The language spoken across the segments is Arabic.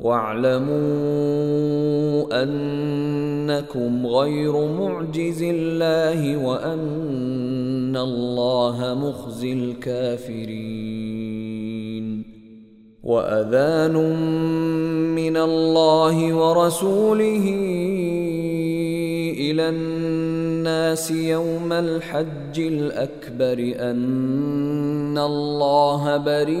واعلموا أنكم غير معجز الله وأن الله مخزي الكافرين. وأذان من الله ورسوله إلى الناس يوم الحج الأكبر أن الله بريء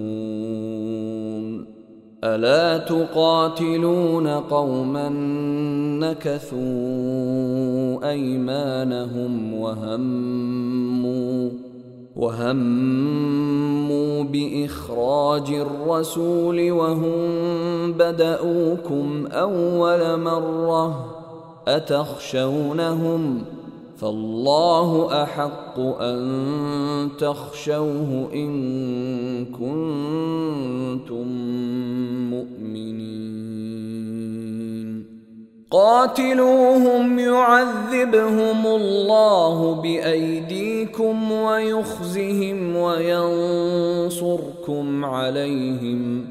ألا تقاتلون قوما نكثوا أيمانهم وهموا وهموا بإخراج الرسول وهم بدأوكم أول مرة أتخشونهم فالله أحق أن تخشوه إن كنتم قاتلوهم يعذبهم الله بأيديكم ويخزهم وينصركم عليهم.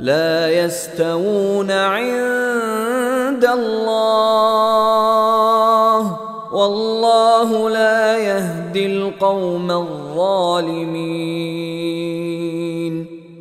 لا يستوون عند الله. والله لا يهدي القوم الظالمين.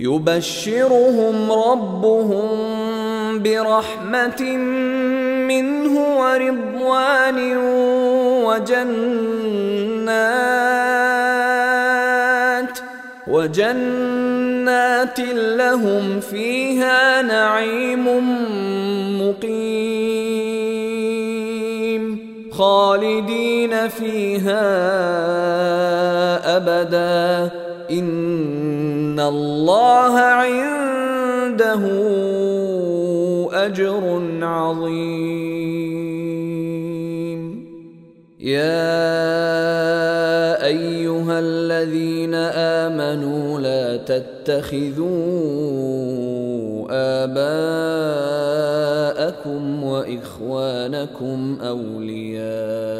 يبشرهم ربهم برحمة منه ورضوان وجنات وجنات لهم فيها نعيم مقيم خالدين فيها أبدا. ان الله عنده اجر عظيم. يا ايها الذين امنوا لا تتخذوا اباءكم لكم اولياء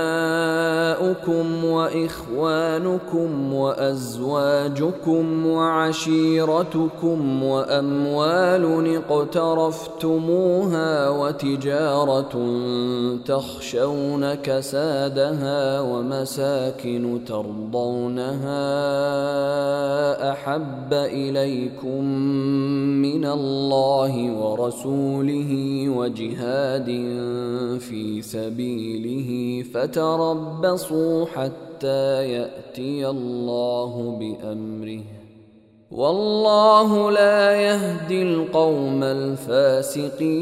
وإخوانكم وأزواجكم وعشيرتكم وأموال اقترفتموها وتجارة تخشون كسادها ومساكن ترضونها أحب إليكم من الله ورسوله وجهاد في سبيله فتربصوا حتى يأتي الله بأمره. والله لا يهدي القوم الفاسقين.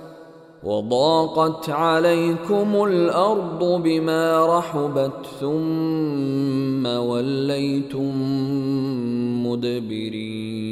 وضاقت عليكم الأرض بما رحبت ثم وليتم مدبرين.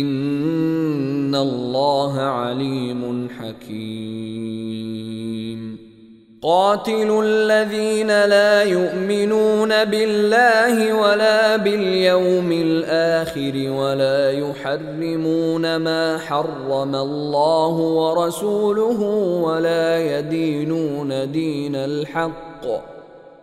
إن الله عليم حكيم. قاتلوا الذين لا يؤمنون بالله ولا باليوم الآخر ولا يحرمون ما حرم الله ورسوله ولا يدينون دين الحق.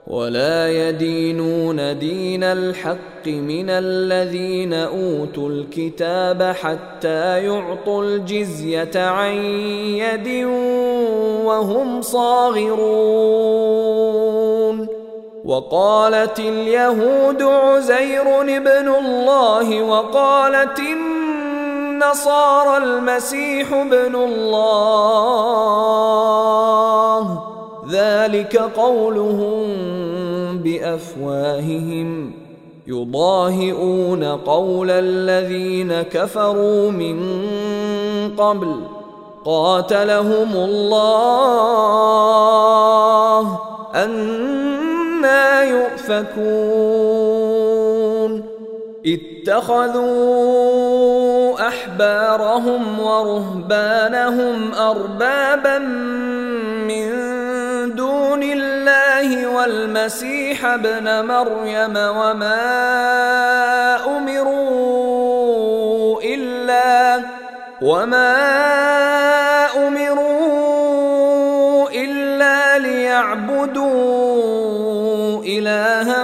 ولا يدينون دين الحق من الذين أوتوا الكتاب حتى يعطوا الجزية عن يد وهم صاغرون. وقالت اليهود عزير ابن الله وقالت النصارى المسيح ابن الله. ذلك قولهم بأفواههم يضاهئون قول الذين كفروا من قبل قاتلهم الله أنا يؤفكون اتخذوا أحبارهم ورهبانهم أربابا من دون الله والمسيح ابن مريم وما أمروا إلا وما أمروا إلا ليعبدوا إلها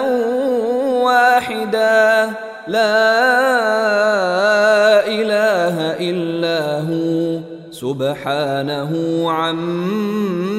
واحدا. لا إله إلا هو. سبحانه عما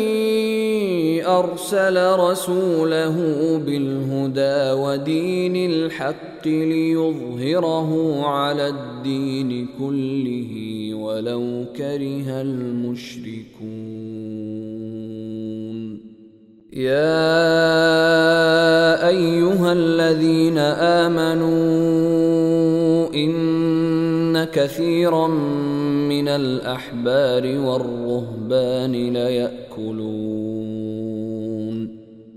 أرسل رسوله بالهدى ودين الحق ليظهره على الدين كله ولو كره المشركون. يا أيها الذين آمنوا إن كثيرا من الأحبار والرهبان ليأكلون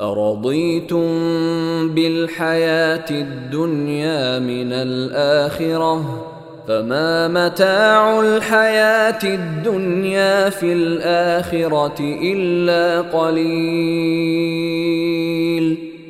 أرضيتم بالحياة الدنيا من الآخرة فما متاع الحياة الدنيا في الآخرة إلا قليل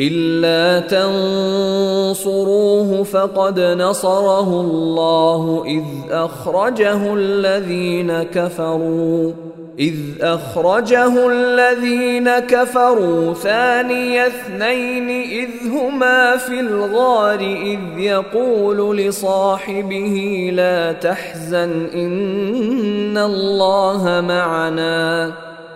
إلا تنصروه فقد نصره الله إذ أخرجه الذين كفروا إذ أخرجه الذين كفروا ثاني اثنين إذ هما في الغار إذ يقول لصاحبه لا تحزن إن الله معنا.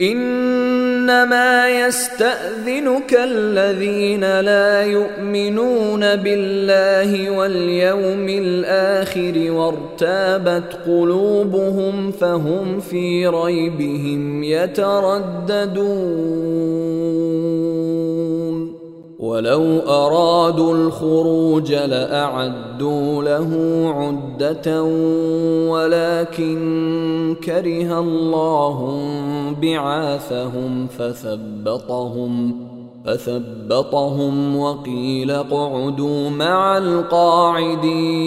إنما يستأذنك الذين لا يؤمنون بالله واليوم الآخر وارتابت قلوبهم فهم في ريبهم يترددون. ولو أرادوا الخروج لأعدوا له عدة ولكن كره الله بعاثهم فثبطهم فثبطهم وقيل اقعدوا مع القاعدين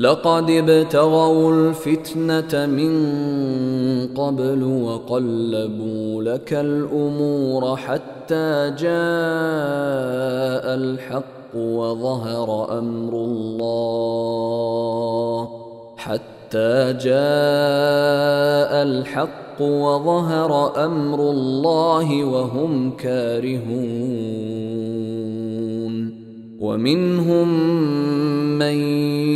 لقد ابتغوا الفتنة من قبل وقلبوا لك الأمور حتى جاء الحق وظهر أمر الله حتى جاء الحق وظهر أمر الله وهم كارهون. ومنهم من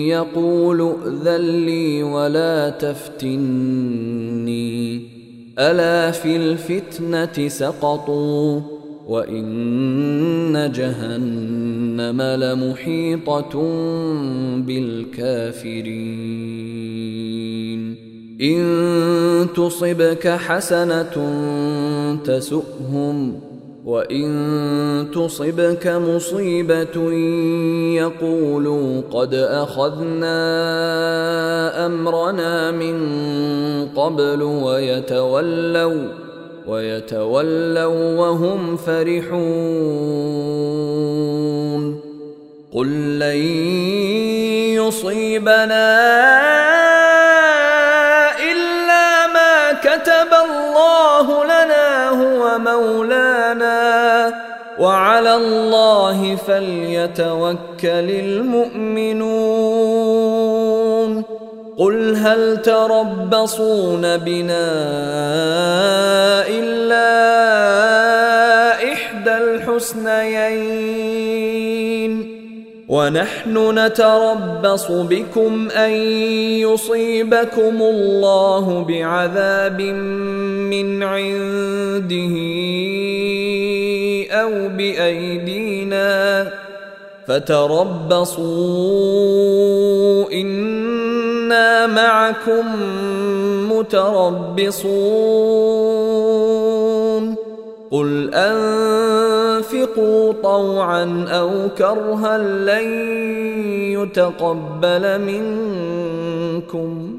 يقول ائذن لي ولا تفتني. ألا في الفتنة سقطوا وإن جهنم لمحيطة بالكافرين. إن تصبك حسنة تسؤهم وان تصبك مصيبه يقولوا قد اخذنا امرنا من قبل ويتولوا ويتولوا وهم فرحون قل لن يصيبنا الا ما كتب الله لنا هو مولانا وعلى الله فليتوكل المؤمنون. قل هل تربصون بنا إلا إحدى الحسنيين؟ ونحن نتربص بكم أن يصيبكم الله بعذاب من عنده. أو بايدينا فتربصوا أنا معكم متربصون قل انفقوا طوعا أو كرها لن يتقبل منكم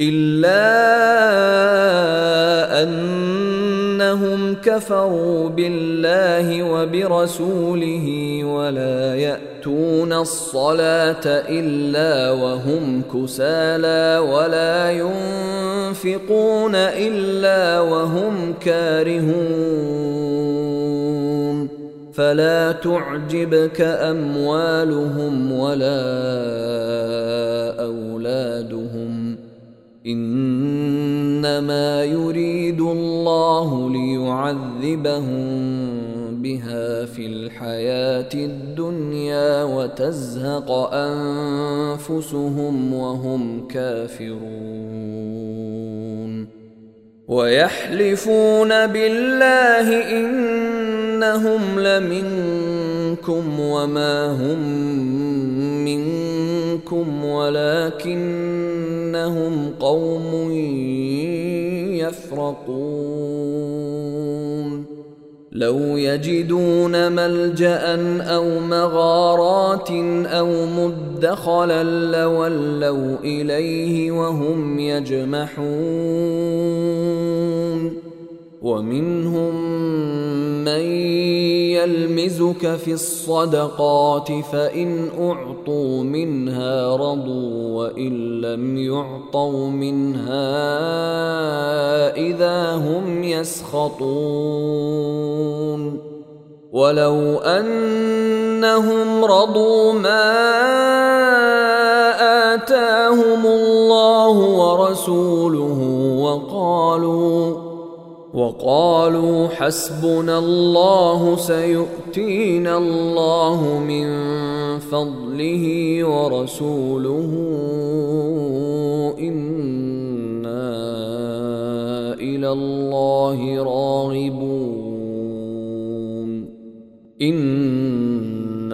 إلا أنهم كفروا بالله وبرسوله ولا يأتون الصلاة إلا وهم كسالى ولا ينفقون إلا وهم كارهون. فلا تعجبك أموالهم ولا أولادهم. إنما يريد الله ليعذبهم بها في الحياة الدنيا وتزهق أنفسهم وهم كافرون. ويحلفون بالله إنهم لمنكم وما هم منكم ولكنهم قوم يفرقون. لو يجدون ملجأ أو مغارات أو مدخلا لولوا إليه وهم يجمحون. ومنهم من يلمزك في الصدقات فإن أعطوا منها رضوا وإن لم يعطوا منها إذا هم يسخطون ولو أنهم رضوا ما آتاهم الله ورسوله وقالوا وقالوا حسبنا الله سيؤتينا الله من فضله ورسوله إنا إلى الله راغبون.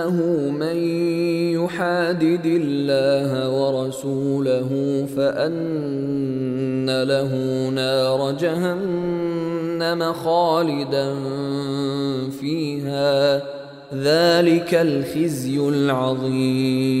انه من يحادد الله ورسوله فان له نار جهنم خالدا فيها ذلك الخزي العظيم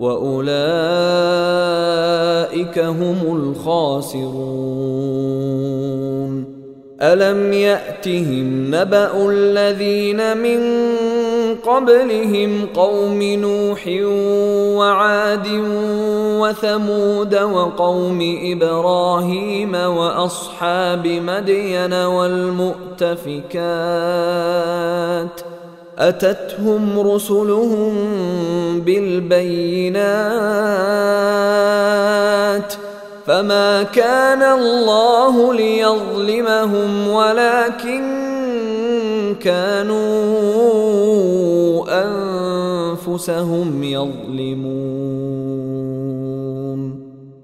وأولئك هم الخاسرون. ألم يأتهم نبأ الذين من قبلهم قوم نوح وعاد وثمود وقوم إبراهيم وأصحاب مدين والمؤتفكات أتتهم رسلهم بالبينات فما كان الله ليظلمهم ولكن كانوا أنفسهم يظلمون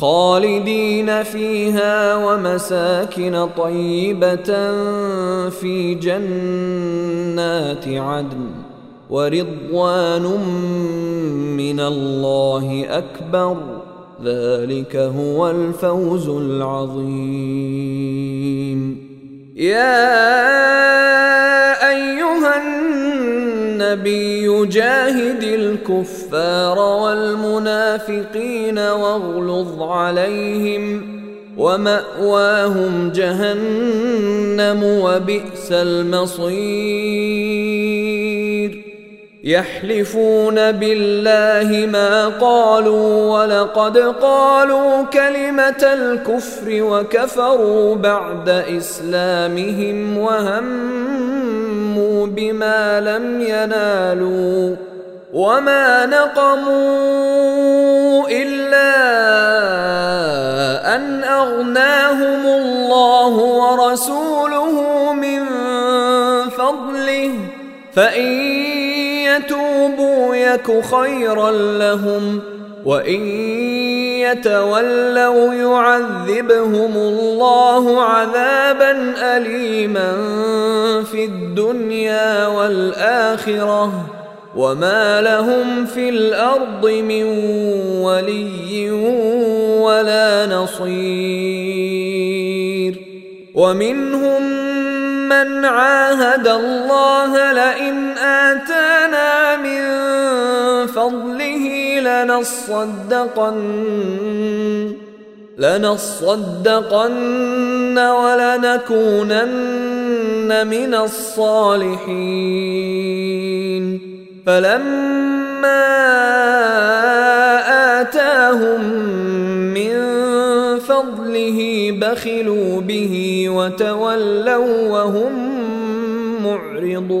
خالدين فيها ومساكن طيبة في جنات عدن ورضوان من الله أكبر ذلك هو الفوز العظيم. يا النبي جاهد الكفار والمنافقين واغلظ عليهم ومأواهم جهنم وبئس المصير. يحلفون بالله ما قالوا ولقد قالوا كلمة الكفر وكفروا بعد إسلامهم بما لم ينالوا وما نقموا إلا أن أغناهم الله ورسوله من فضله. فإن يتوبوا يك خيرا لهم. وان يتولوا يعذبهم الله عذابا اليما في الدنيا والاخره وما لهم في الأرض من ولي ولا نصير ومنهم من عاهد الله لئن آتانا من فضله لنصدقن لنصدقن ولنكونن من الصالحين. فلما آتاهم من فضله بخلوا به وتولوا وهم معرضون.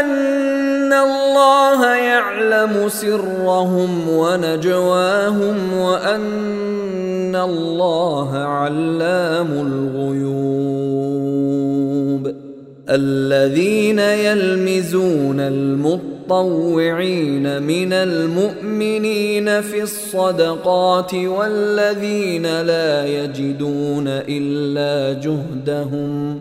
أن الله يعلم سرهم ونجواهم وأن الله علام الغيوب الذين يلمزون المطلوب المتطوعين من المؤمنين في الصدقات والذين لا يجدون إلا جهدهم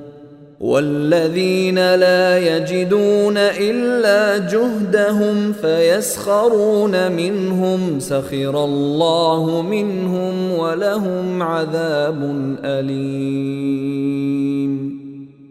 والذين لا يجدون إلا جهدهم فيسخرون منهم سخر الله منهم ولهم عذاب أليم.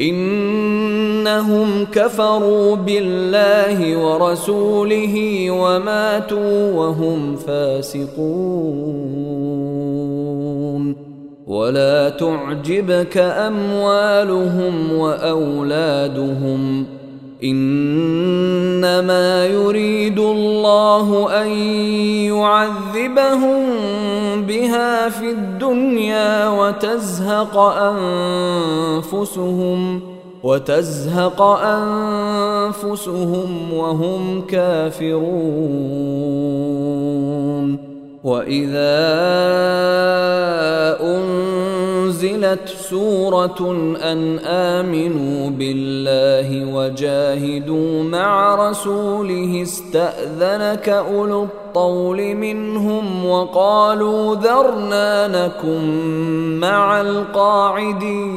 إنهم كفروا بالله ورسوله وماتوا وهم فاسقون. ولا تعجبك أموالهم وأولادهم. إنما يريد الله أن يعذبهم بها في الدنيا وتزهق انفسهم وتزهق انفسهم وهم كافرون واذا انزلت سوره ان امنوا بالله وجاهدوا مع رسوله استاذنك اولو الطول منهم وقالوا ذرنا نكن مع القاعدين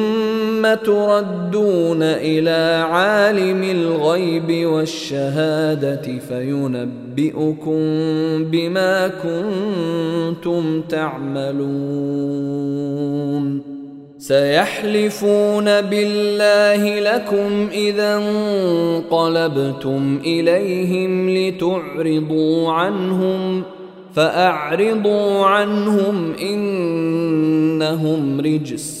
تردون إلى عالم الغيب والشهادة فينبئكم بما كنتم تعملون. سيحلفون بالله لكم إذا انقلبتم إليهم لتعرضوا عنهم فأعرضوا عنهم إنهم رجس.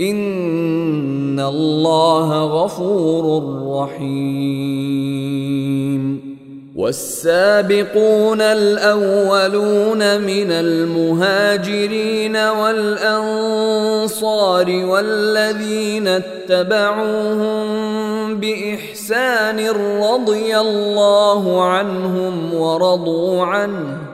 ان الله غفور رحيم. والسابقون الاولون من المهاجرين والانصار والذين اتبعوهم باحسان رضي الله عنهم ورضوا عنه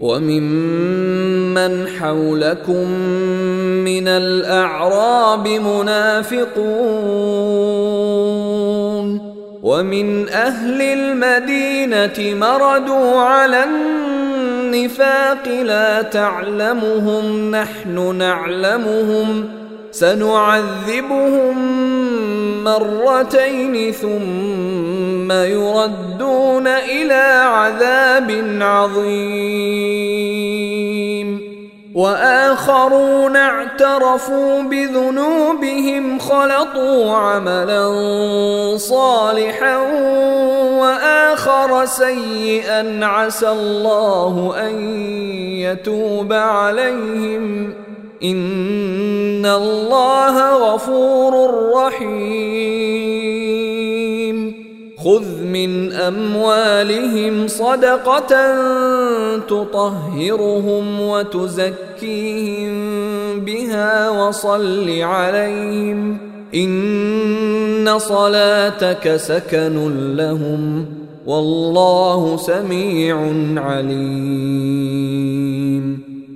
وممن حولكم من الأعراب منافقون ومن أهل المدينة مردوا على النفاق لا تعلمهم نحن نعلمهم سنعذبهم مرتين ثم يردون إلى عذاب عظيم. وآخرون اعترفوا بذنوبهم خلطوا عملا صالحا وآخر سيئا عسى الله أن يتوب عليهم. ان الله غفور رحيم. خذ من اموالهم صدقه تطهرهم وتزكيهم بها وصل عليهم ان صلاتك سكن لهم والله سميع عليم.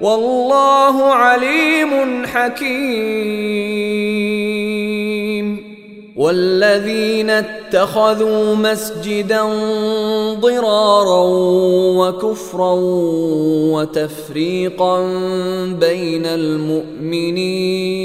والله عليم حكيم. والذين اتخذوا مسجدا ضرارا وكفرا وتفريقا بين المؤمنين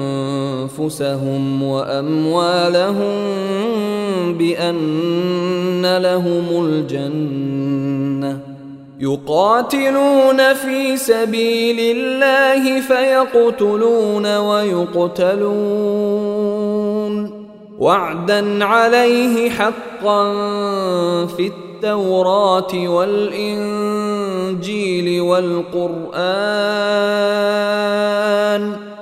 أنفسهم وأموالهم بأن لهم الجنة. يقاتلون في سبيل الله فيقتلون ويقتلون. وعدا عليه حقا في التوراة والإنجيل والقرآن.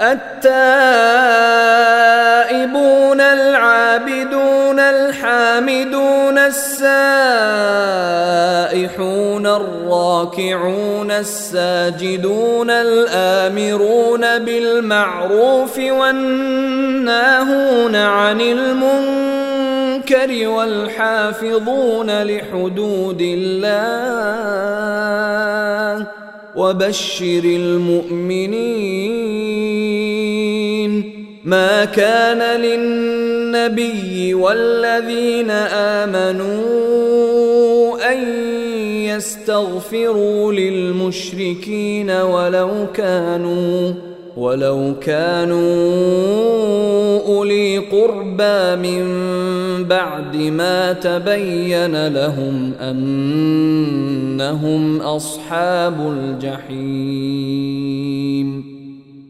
التائبون العابدون الحامدون السائحون الراكعون الساجدون الآمرون بالمعروف والناهون عن المنكر والحافظون لحدود الله. وبشر المؤمنين ما كان للنبي والذين آمنوا أن يستغفروا للمشركين ولو كانوا ولو كانوا أولي قربى من بعد ما تبين لهم أنهم أصحاب الجحيم.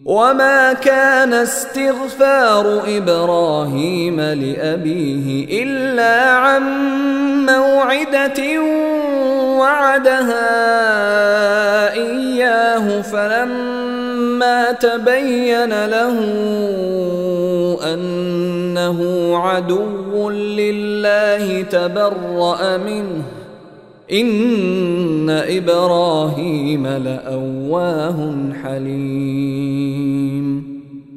وما كان استغفار إبراهيم لأبيه إلا عن موعدة وعدها إياه فلما تبين له أنه عدو لله تبرأ منه. إن إبراهيم لأواه حليم.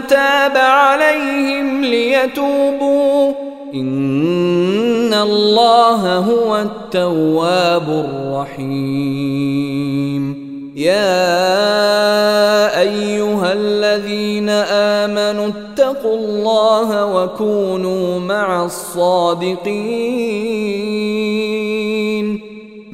تاب عليهم ليتوبوا. إن الله هو التواب الرحيم. يا أيها الذين آمنوا اتقوا الله وكونوا مع الصادقين.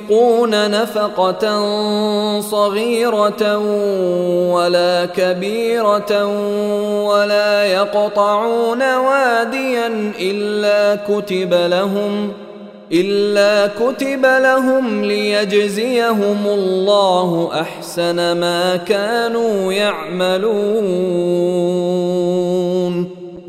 ينفقون نفقة صغيرة ولا كبيرة ولا يقطعون واديا إلا كتب لهم إلا كتب لهم ليجزيهم الله أحسن ما كانوا يعملون.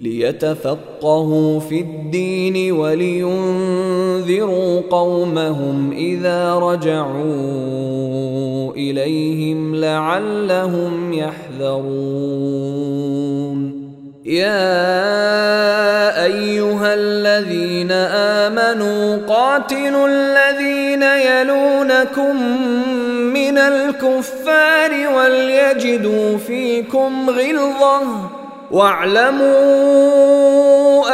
ليتفقهوا في الدين ولينذروا قومهم إذا رجعوا إليهم لعلهم يحذرون. يا أيها الذين آمنوا قاتلوا الذين يلونكم من الكفار وليجدوا فيكم غلظة. واعلموا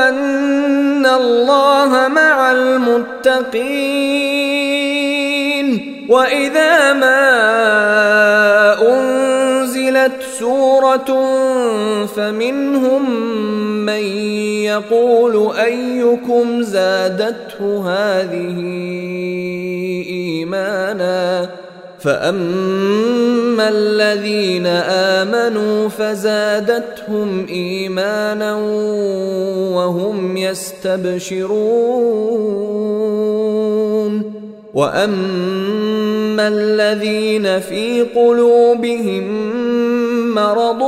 أن الله مع المتقين. وإذا ما أنزلت سورة فمنهم من يقول أيكم زادته هذه إيمانا فاما الذين امنوا فزادتهم ايمانا وهم يستبشرون واما الذين في قلوبهم مرض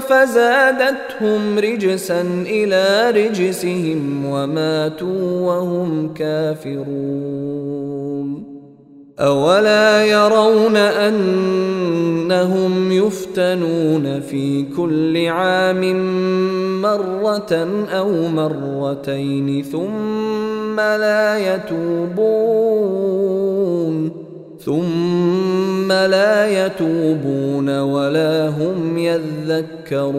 فزادتهم رجسا إلى رجسهم وماتوا وهم كافرون أولا يرون أنهم يفتنون في كل عام مرة أو مرتين ثم لا يتوبون ثم لا يتوبون ولا هم يذكرون.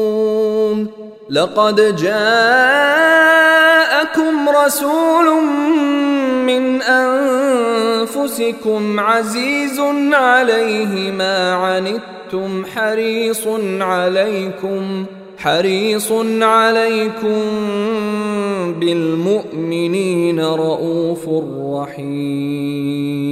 لقد جاءكم رسول من أنفسكم عزيز عليه ما عنتم حريص عليكم حريص عليكم بالمؤمنين رءوف رحيم.